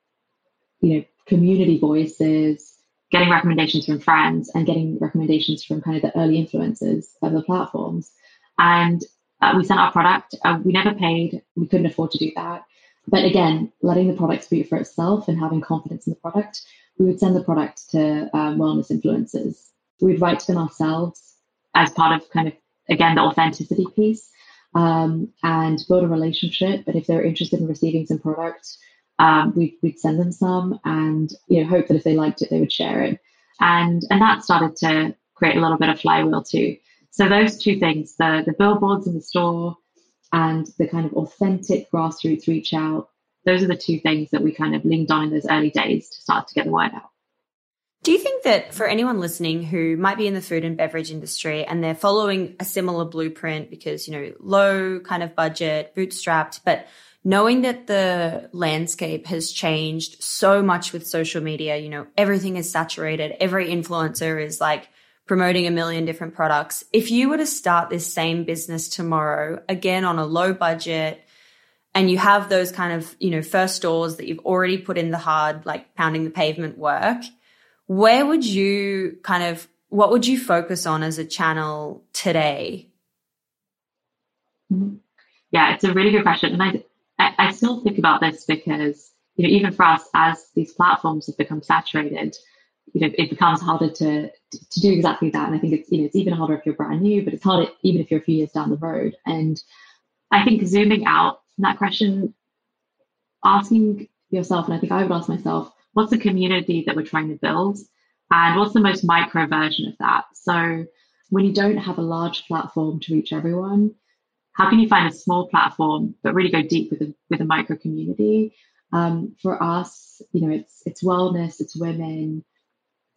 you know community voices, getting recommendations from friends, and getting recommendations from kind of the early influencers of the platforms. And uh, we sent our product. Uh, we never paid. We couldn't afford to do that. But again, letting the product speak for itself and having confidence in the product, we would send the product to um, wellness influencers. We'd write to them ourselves as part of kind of, again, the authenticity piece um, and build a relationship. But if they're interested in receiving some product, um, we'd, we'd send them some and you know hope that if they liked it, they would share it. And, and that started to create a little bit of flywheel too. So those two things, the, the billboards in the store and the kind of authentic grassroots reach out, those are the two things that we kind of leaned on in those early days to start to get the word out. Do you think that for anyone listening who might be in the food and beverage industry and they're following a similar blueprint because, you know, low kind of budget, bootstrapped, but knowing that the landscape has changed so much with social media, you know, everything is saturated, every influencer is like promoting a million different products. If you were to start this same business tomorrow, again on a low budget, and you have those kind of, you know, first stores that you've already put in the hard, like pounding the pavement work, where would you kind of, what would you focus on as a channel today? Mm-hmm. Yeah, it's a really good question. And I, I still think about this because, you know, even for us, as these platforms have become saturated, you know, it becomes harder to to do exactly that. And I think it's you know it's even harder if you're brand new, but it's harder even if you're a few years down the road. And I think zooming out from that question, asking yourself, and I think I would ask myself, what's the community that we're trying to build, and what's the most micro version of that? So when you don't have a large platform to reach everyone, how can you find a small platform but really go deep with a with a micro community? Um, for us, you know, it's it's wellness, it's women,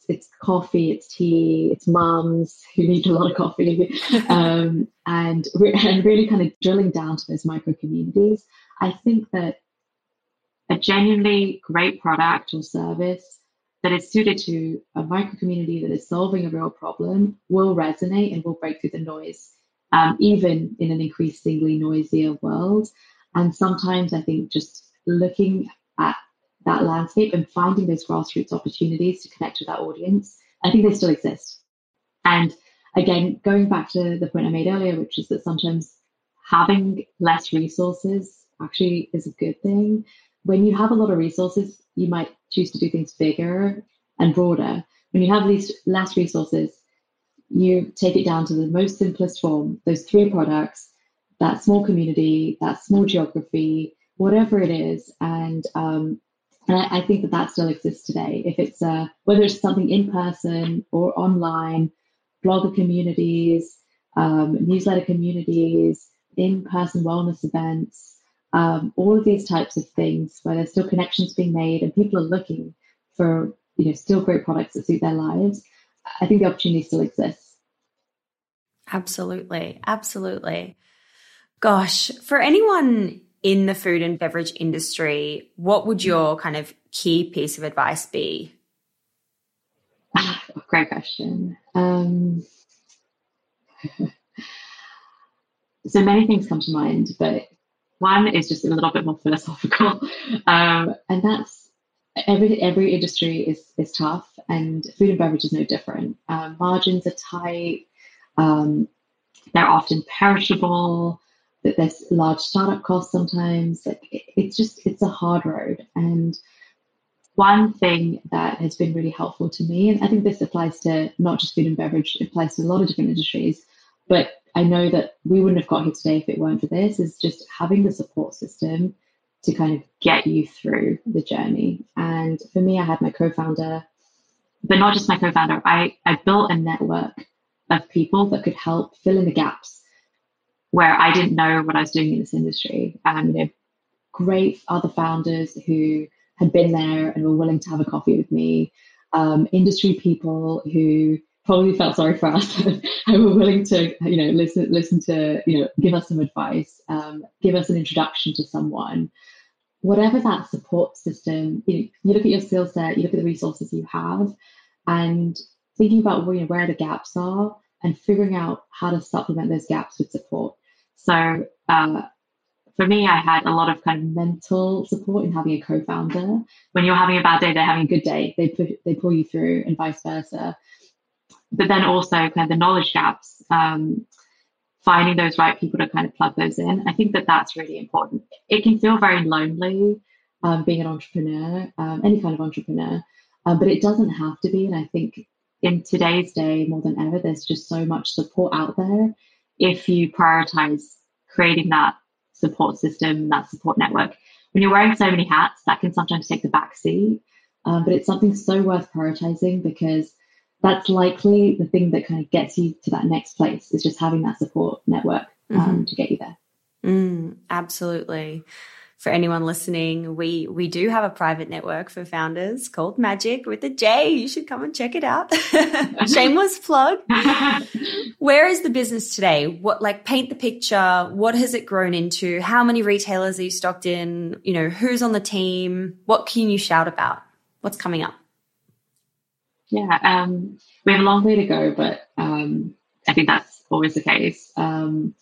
it's coffee, it's tea, it's mums who need a lot of coffee, um, and re- and really kind of drilling down to those micro communities. I think that a genuinely great product or service that is suited to a micro community that is solving a real problem will resonate and will break through the noise, um, even in an increasingly noisier world. And sometimes I think just looking at that landscape and finding those grassroots opportunities to connect with that audience. I think they still exist. And again, going back to the point I made earlier, which is that sometimes having less resources actually is a good thing. When you have a lot of resources, you might choose to do things bigger and broader. When you have these less resources, you take it down to the most simplest form, those three products, that small community, that small geography, whatever it is, and um, and I, I, think that that still exists today. If it's uh, whether it's something in person or online, blogger communities, um, newsletter communities, in-person wellness events, um, all of these types of things where there's still connections being made and people are looking for you know still great products that suit their lives. I think the opportunity still exists. Absolutely, absolutely. Gosh, for anyone in the food and beverage industry, what would your kind of key piece of advice be? Great question. Um, so many things come to mind, but one is just a little bit more philosophical, um, and that's every every industry is is tough, and food and beverage is no different. Um, margins are tight. Um, they're often perishable that there's large startup costs sometimes. Like it's just it's a hard road. And one thing that has been really helpful to me, and I think this applies to not just food and beverage, it applies to a lot of different industries, but I know that we wouldn't have got here today if it weren't for this, is just having the support system to kind of get you through the journey. And for me, I had my co-founder, but not just my co-founder, I, I built a network of people that could help fill in the gaps where I didn't know what I was doing in this industry. Um, you know, great other founders who had been there and were willing to have a coffee with me. Um, industry people who probably felt sorry for us and were willing to, you know, listen, listen to, you know, give us some advice, um, give us an introduction to someone. Whatever that support system, you, know, you look at your skill set, you look at the resources you have, and thinking about you know, where the gaps are and figuring out how to supplement those gaps with support. So uh, for me, I had a lot of kind of mental support in having a co-founder. When you're having a bad day, they're having a good day. They put, they pull you through, and vice versa. But then also kind of the knowledge gaps, um, finding those right people to kind of plug those in. I think that that's really important. It can feel very lonely um, being an entrepreneur, um, any kind of entrepreneur, um, but it doesn't have to be. And I think in today's day, more than ever, there's just so much support out there if you prioritize creating that support system, that support network. When you're wearing so many hats, that can sometimes take the back seat. Um, but it's something so worth prioritizing because that's likely the thing that kind of gets you to that next place is just having that support network um, mm-hmm. to get you there. Mm, absolutely for anyone listening, we we do have a private network for founders called Magic with a J. You should come and check it out. Shameless plug. Where is the business today? What like paint the picture? What has it grown into? How many retailers are you stocked in? You know, who's on the team? What can you shout about? What's coming up? Yeah, um, we have a long way to go, but um, I think that's always the case. Um,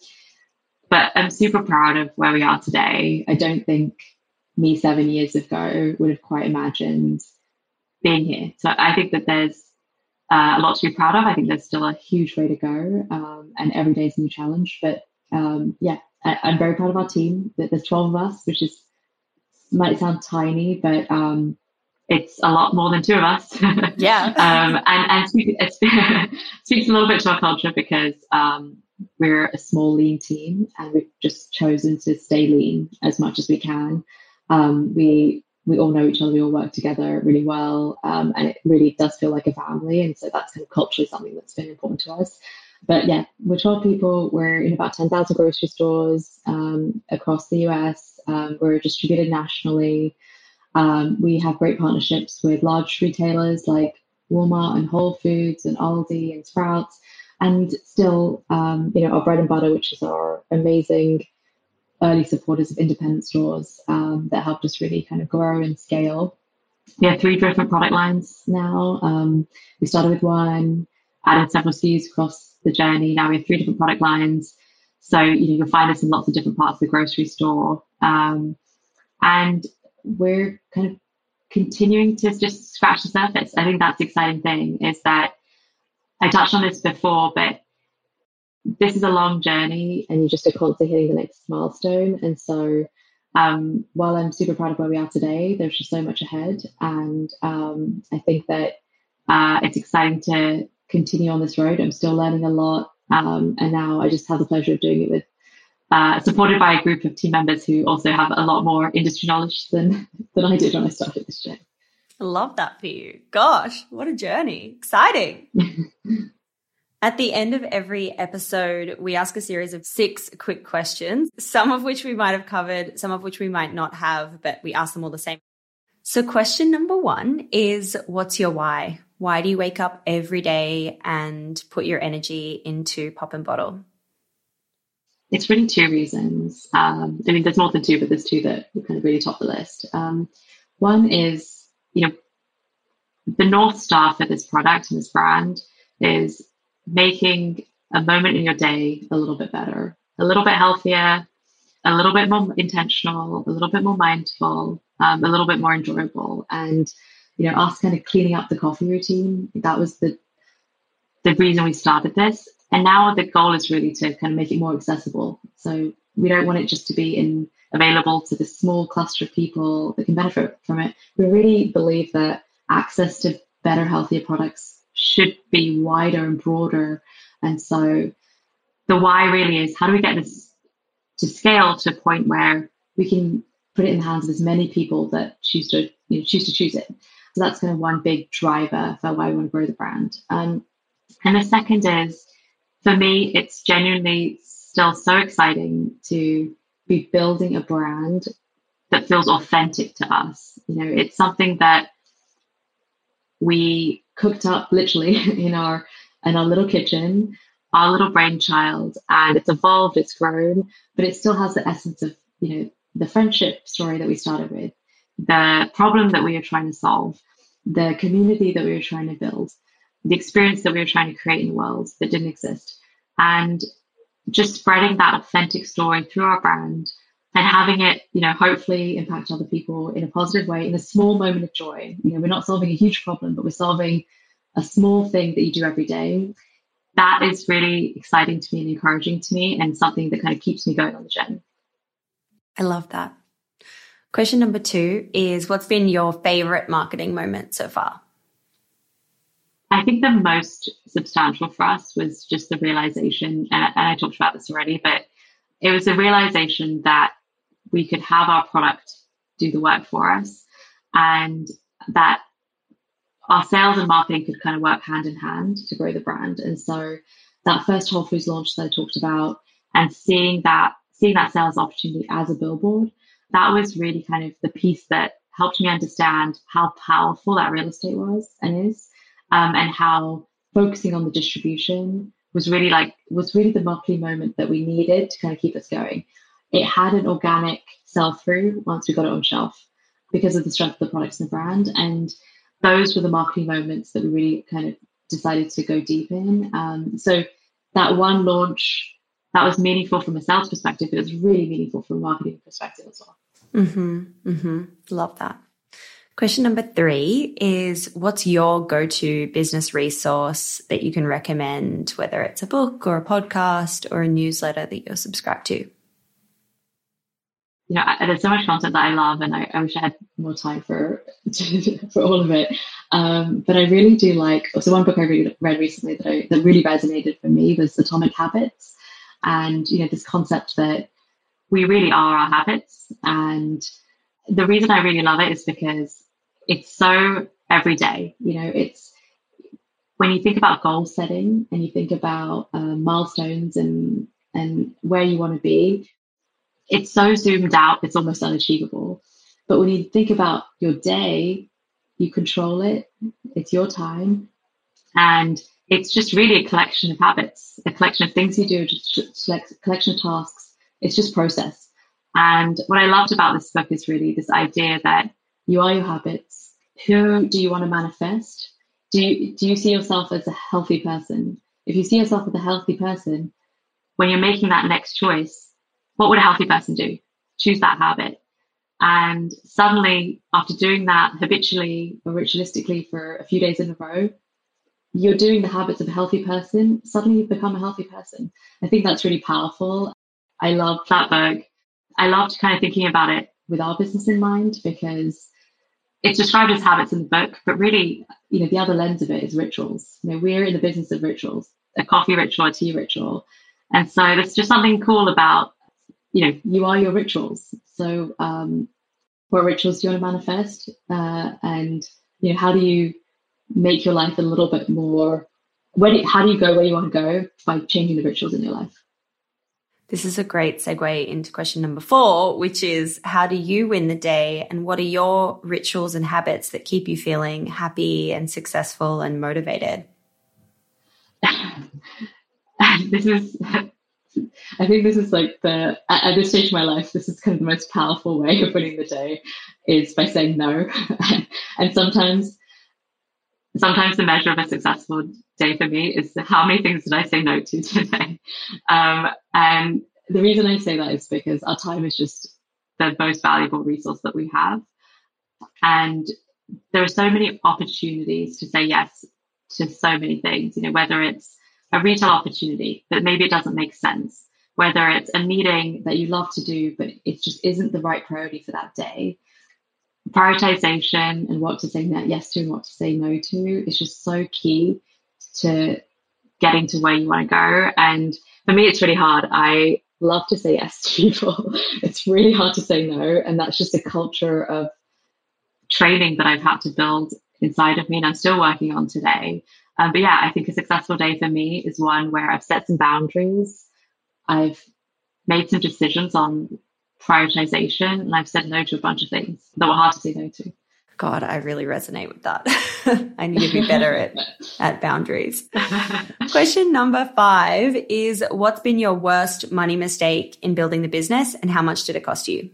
but I'm super proud of where we are today. I don't think me seven years ago would have quite imagined being here. So I think that there's uh, a lot to be proud of. I think there's still a huge way to go, um, and every day is a new challenge. But um, yeah, I, am very proud of our team. That there's 12 of us, which is might sound tiny, but um, it's a lot more than two of us. yeah. um, and and it speaks a little bit to our culture because um, we're a small, lean team, and we've just chosen to stay lean as much as we can. Um, we we all know each other, we all work together really well, um, and it really does feel like a family. And so that's kind of culturally something that's been important to us. But yeah, we're 12 people. We're in about 10,000 grocery stores um, across the US. Um, we're distributed nationally. Um, we have great partnerships with large retailers like Walmart and Whole Foods and Aldi and Sprouts and still, um, you know, our bread and butter, which is our amazing early supporters of independent stores um, that helped us really kind of grow and scale. We have three different product lines now. Um, we started with one, added several SKUs across the journey. Now we have three different product lines. So you know, you'll find us in lots of different parts of the grocery store. Um, and we're kind of continuing to just scratch the surface. I think that's the exciting thing is that I touched on this before, but this is a long journey and you just are constantly hitting the next milestone. And so um, while I'm super proud of where we are today, there's just so much ahead. And um, I think that uh, it's exciting to continue on this road. I'm still learning a lot. Um, and now I just have the pleasure of doing it with, uh, supported by a group of team members who also have a lot more industry knowledge than, than I did when I started this journey. I love that for you. Gosh, what a journey. Exciting. At the end of every episode, we ask a series of six quick questions, some of which we might have covered, some of which we might not have, but we ask them all the same. So, question number one is What's your why? Why do you wake up every day and put your energy into pop and bottle? It's really two reasons. Um, I mean, there's more than two, but there's two that kind of really top the list. Um, one is, you know, the North Star for this product and this brand is making a moment in your day a little bit better, a little bit healthier, a little bit more intentional, a little bit more mindful, um, a little bit more enjoyable. And, you know, us kind of cleaning up the coffee routine, that was the the reason we started this. And now the goal is really to kind of make it more accessible. So we don't want it just to be in available to this small cluster of people that can benefit from it. We really believe that access to better, healthier products should be wider and broader. And so the why really is how do we get this to scale to a point where we can put it in the hands of as many people that choose to you know, choose to choose it. So that's kind of one big driver for why we want to grow the brand. Um, and the second is for me, it's genuinely still so exciting to be building a brand that feels authentic to us. You know, it's something that we cooked up literally in our in our little kitchen, our little brainchild, and it's evolved, it's grown, but it still has the essence of you know the friendship story that we started with, the problem that we are trying to solve, the community that we were trying to build, the experience that we were trying to create in the world that didn't exist, and just spreading that authentic story through our brand and having it, you know, hopefully impact other people in a positive way in a small moment of joy. You know, we're not solving a huge problem, but we're solving a small thing that you do every day. That is really exciting to me and encouraging to me and something that kind of keeps me going on the journey. I love that. Question number two is What's been your favorite marketing moment so far? I think the most substantial for us was just the realization, and, and I talked about this already, but it was a realization that we could have our product do the work for us and that our sales and marketing could kind of work hand in hand to grow the brand. And so that first Whole Foods launch that I talked about and seeing that seeing that sales opportunity as a billboard, that was really kind of the piece that helped me understand how powerful that real estate was and is, um, and how focusing on the distribution was really like was really the marketing moment that we needed to kind of keep us going. It had an organic sell through once we got it on shelf because of the strength of the products and the brand. And those were the marketing moments that we really kind of decided to go deep in. Um, so that one launch that was meaningful from a sales perspective, but it was really meaningful from a marketing perspective as well. Mm-hmm. Mm-hmm. Love that. Question number three is What's your go to business resource that you can recommend, whether it's a book or a podcast or a newsletter that you're subscribed to? You know, there's so much content that I love, and I, I wish I had more time for for all of it. Um, but I really do like. So one book I really read recently that I, that really resonated for me was Atomic Habits, and you know this concept that we really are our habits, and the reason I really love it is because it's so everyday. You know, it's when you think about goal setting and you think about uh, milestones and and where you want to be, it's so zoomed out, it's almost unachievable. But when you think about your day, you control it. It's your time, and it's just really a collection of habits, a collection of things you do, just a collection of tasks. It's just process. And what I loved about this book is really this idea that you are your habits. Who do you want to manifest? Do you, do you see yourself as a healthy person? If you see yourself as a healthy person, when you're making that next choice, what would a healthy person do? Choose that habit. And suddenly, after doing that habitually or ritualistically for a few days in a row, you're doing the habits of a healthy person. Suddenly, you become a healthy person. I think that's really powerful. I love that book. I loved kind of thinking about it with our business in mind because it's described as habits in the book, but really, you know, the other lens of it is rituals. You know, we're in the business of rituals, a coffee ritual, a tea ritual. And so there's just something cool about, you know, you are your rituals. So um, what rituals do you want to manifest? Uh, and, you know, how do you make your life a little bit more where do, how do you go where you want to go by changing the rituals in your life? This is a great segue into question number four, which is how do you win the day and what are your rituals and habits that keep you feeling happy and successful and motivated? this is, I think this is like the, at this stage of my life, this is kind of the most powerful way of winning the day is by saying no. and sometimes, sometimes the measure of a successful day for me is how many things did I say no to today? Um, and the reason I say that is because our time is just the most valuable resource that we have. And there are so many opportunities to say yes to so many things, you know, whether it's a retail opportunity, but maybe it doesn't make sense, whether it's a meeting that you love to do, but it just isn't the right priority for that day. Prioritization and what to say yes to and what to say no to is just so key to getting to where you want to go. And for me, it's really hard. I love to say yes to people. it's really hard to say no. And that's just a culture of training that I've had to build inside of me and I'm still working on today. Um, but yeah, I think a successful day for me is one where I've set some boundaries. I've made some decisions on prioritization and I've said no to a bunch of things that were hard to say no to. God, I really resonate with that. I need to be better at, at boundaries. Question number five is What's been your worst money mistake in building the business and how much did it cost you?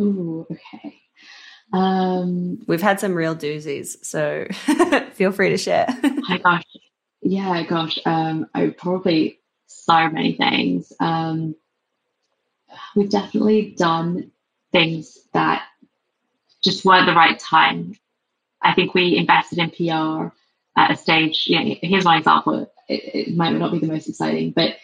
Ooh, okay. Um, We've had some real doozies, so feel free to share. my gosh. Yeah, gosh. Um, I probably so many things. Um, we've definitely done things that just weren't the right time. I think we invested in PR at a stage. Know, here's one example. It, it, might not be the most exciting, but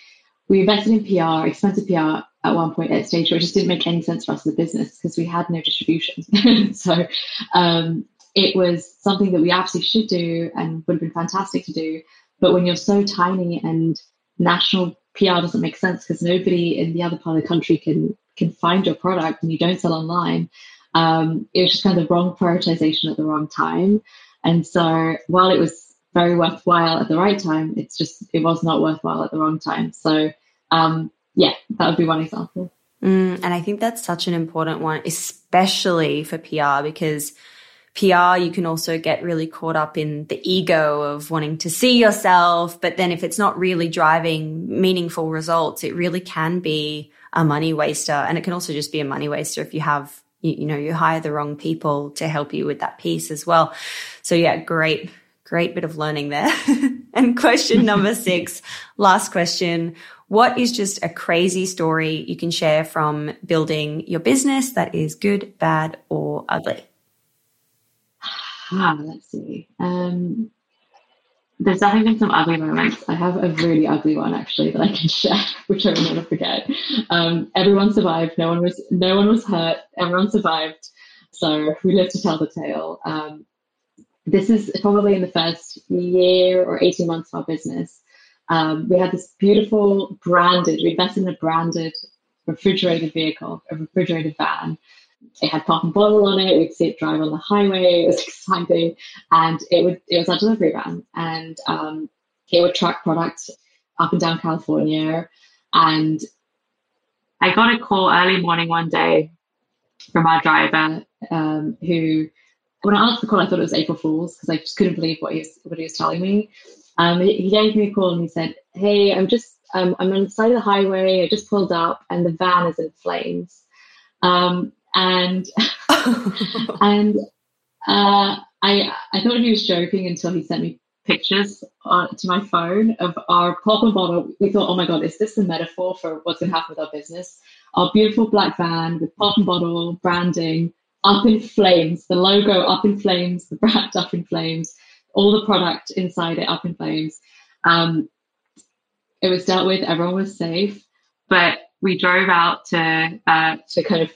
we invested in PR, expensive PR at one point at a stage where it just didn't make any sense for us as a business because we had no distribution. so um, it was something that we absolutely should do and would have been fantastic to do. But when you're so tiny and national PR doesn't make sense because nobody in the other part of the country can can find your product and you don't sell online, um, it was just kind of the wrong prioritization at the wrong time. And so while it was very worthwhile at the right time, it's just, it was not worthwhile at the wrong time. So, um, yeah, that would be one example. Mm, and I think that's such an important one, especially for PR, because PR, you can also get really caught up in the ego of wanting to see yourself. But then if it's not really driving meaningful results, it really can be a money waster. And it can also just be a money waster if you have you, you know, you hire the wrong people to help you with that piece as well. So yeah, great, great bit of learning there. and question number six, last question. What is just a crazy story you can share from building your business that is good, bad, or ugly? Ah, let's see. Um, there's definitely been some ugly moments. I have a really ugly one actually that I can share, which I will never forget. Um, everyone survived. No one was no one was hurt. Everyone survived. So we live to tell the tale. Um, this is probably in the first year or 18 months of our business. Um, we had this beautiful branded, we invested in a branded refrigerated vehicle, a refrigerated van it had pop and bottle on it. We'd see it drive on the highway. It was exciting, and it would it was our delivery van, and um, it would track products up and down California. And I got a call early morning one day from our driver, um, who when I answered the call, I thought it was April Fool's because I just couldn't believe what he was what he was telling me. Um, he, gave me a call and he said, "Hey, I'm just um, I'm on the side of the highway. I just pulled up, and the van is in flames." Um, and and uh, I I thought he was joking until he sent me pictures on, to my phone of our pop and bottle. We thought, oh my god, is this a metaphor for what's going to happen with our business? Our beautiful black van with pop and bottle branding up in flames, the logo up in flames, the brand up in flames, all the product inside it up in flames. Um, it was dealt with. Everyone was safe, but we drove out to uh, to kind of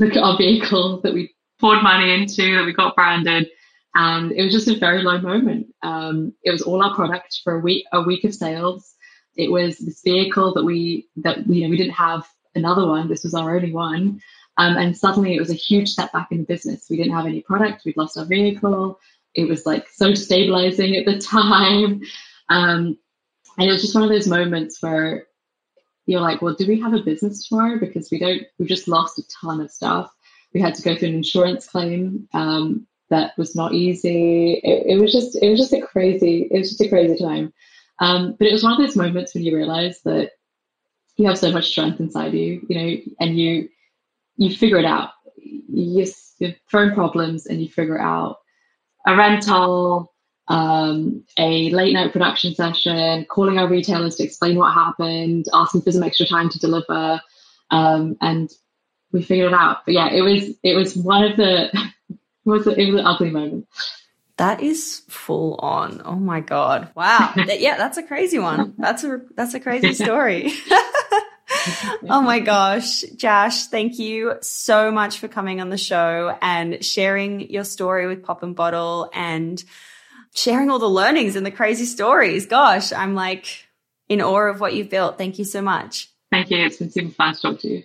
our vehicle that we poured money into, that we got branded. And it was just a very low moment. Um, it was all our product for a week, a week of sales. It was this vehicle that we, that, you know, we didn't have another one. This was our only one. Um, and suddenly it was a huge setback in the business. We didn't have any product. We'd lost our vehicle. it was like so stabilizing at the time. Um, and it was just one of those moments where you're like, well, do we have a business tomorrow? Because we don't, we just lost a ton of stuff. We had to go through an insurance claim um, that was not easy. It, it, was just, it was just a crazy, it was just a crazy time. Um, but it was one of those moments when you realize that you have so much strength inside you, you know, and you, you figure it out. You, you're thrown problems and you figure out a rental, um, a late night production session, calling our retailers to explain what happened, asking for some extra time to deliver, um, and we figured it out. But yeah, it was it was one of the it was it was an ugly moment. That is full on. Oh my god! Wow. yeah, that's a crazy one. That's a that's a crazy story. oh my gosh, Jash, thank you so much for coming on the show and sharing your story with Pop and Bottle and sharing all the learnings and the crazy stories. Gosh, I'm like in awe of what you've built. Thank you so much. Thank you. It's been super fun to talk to you.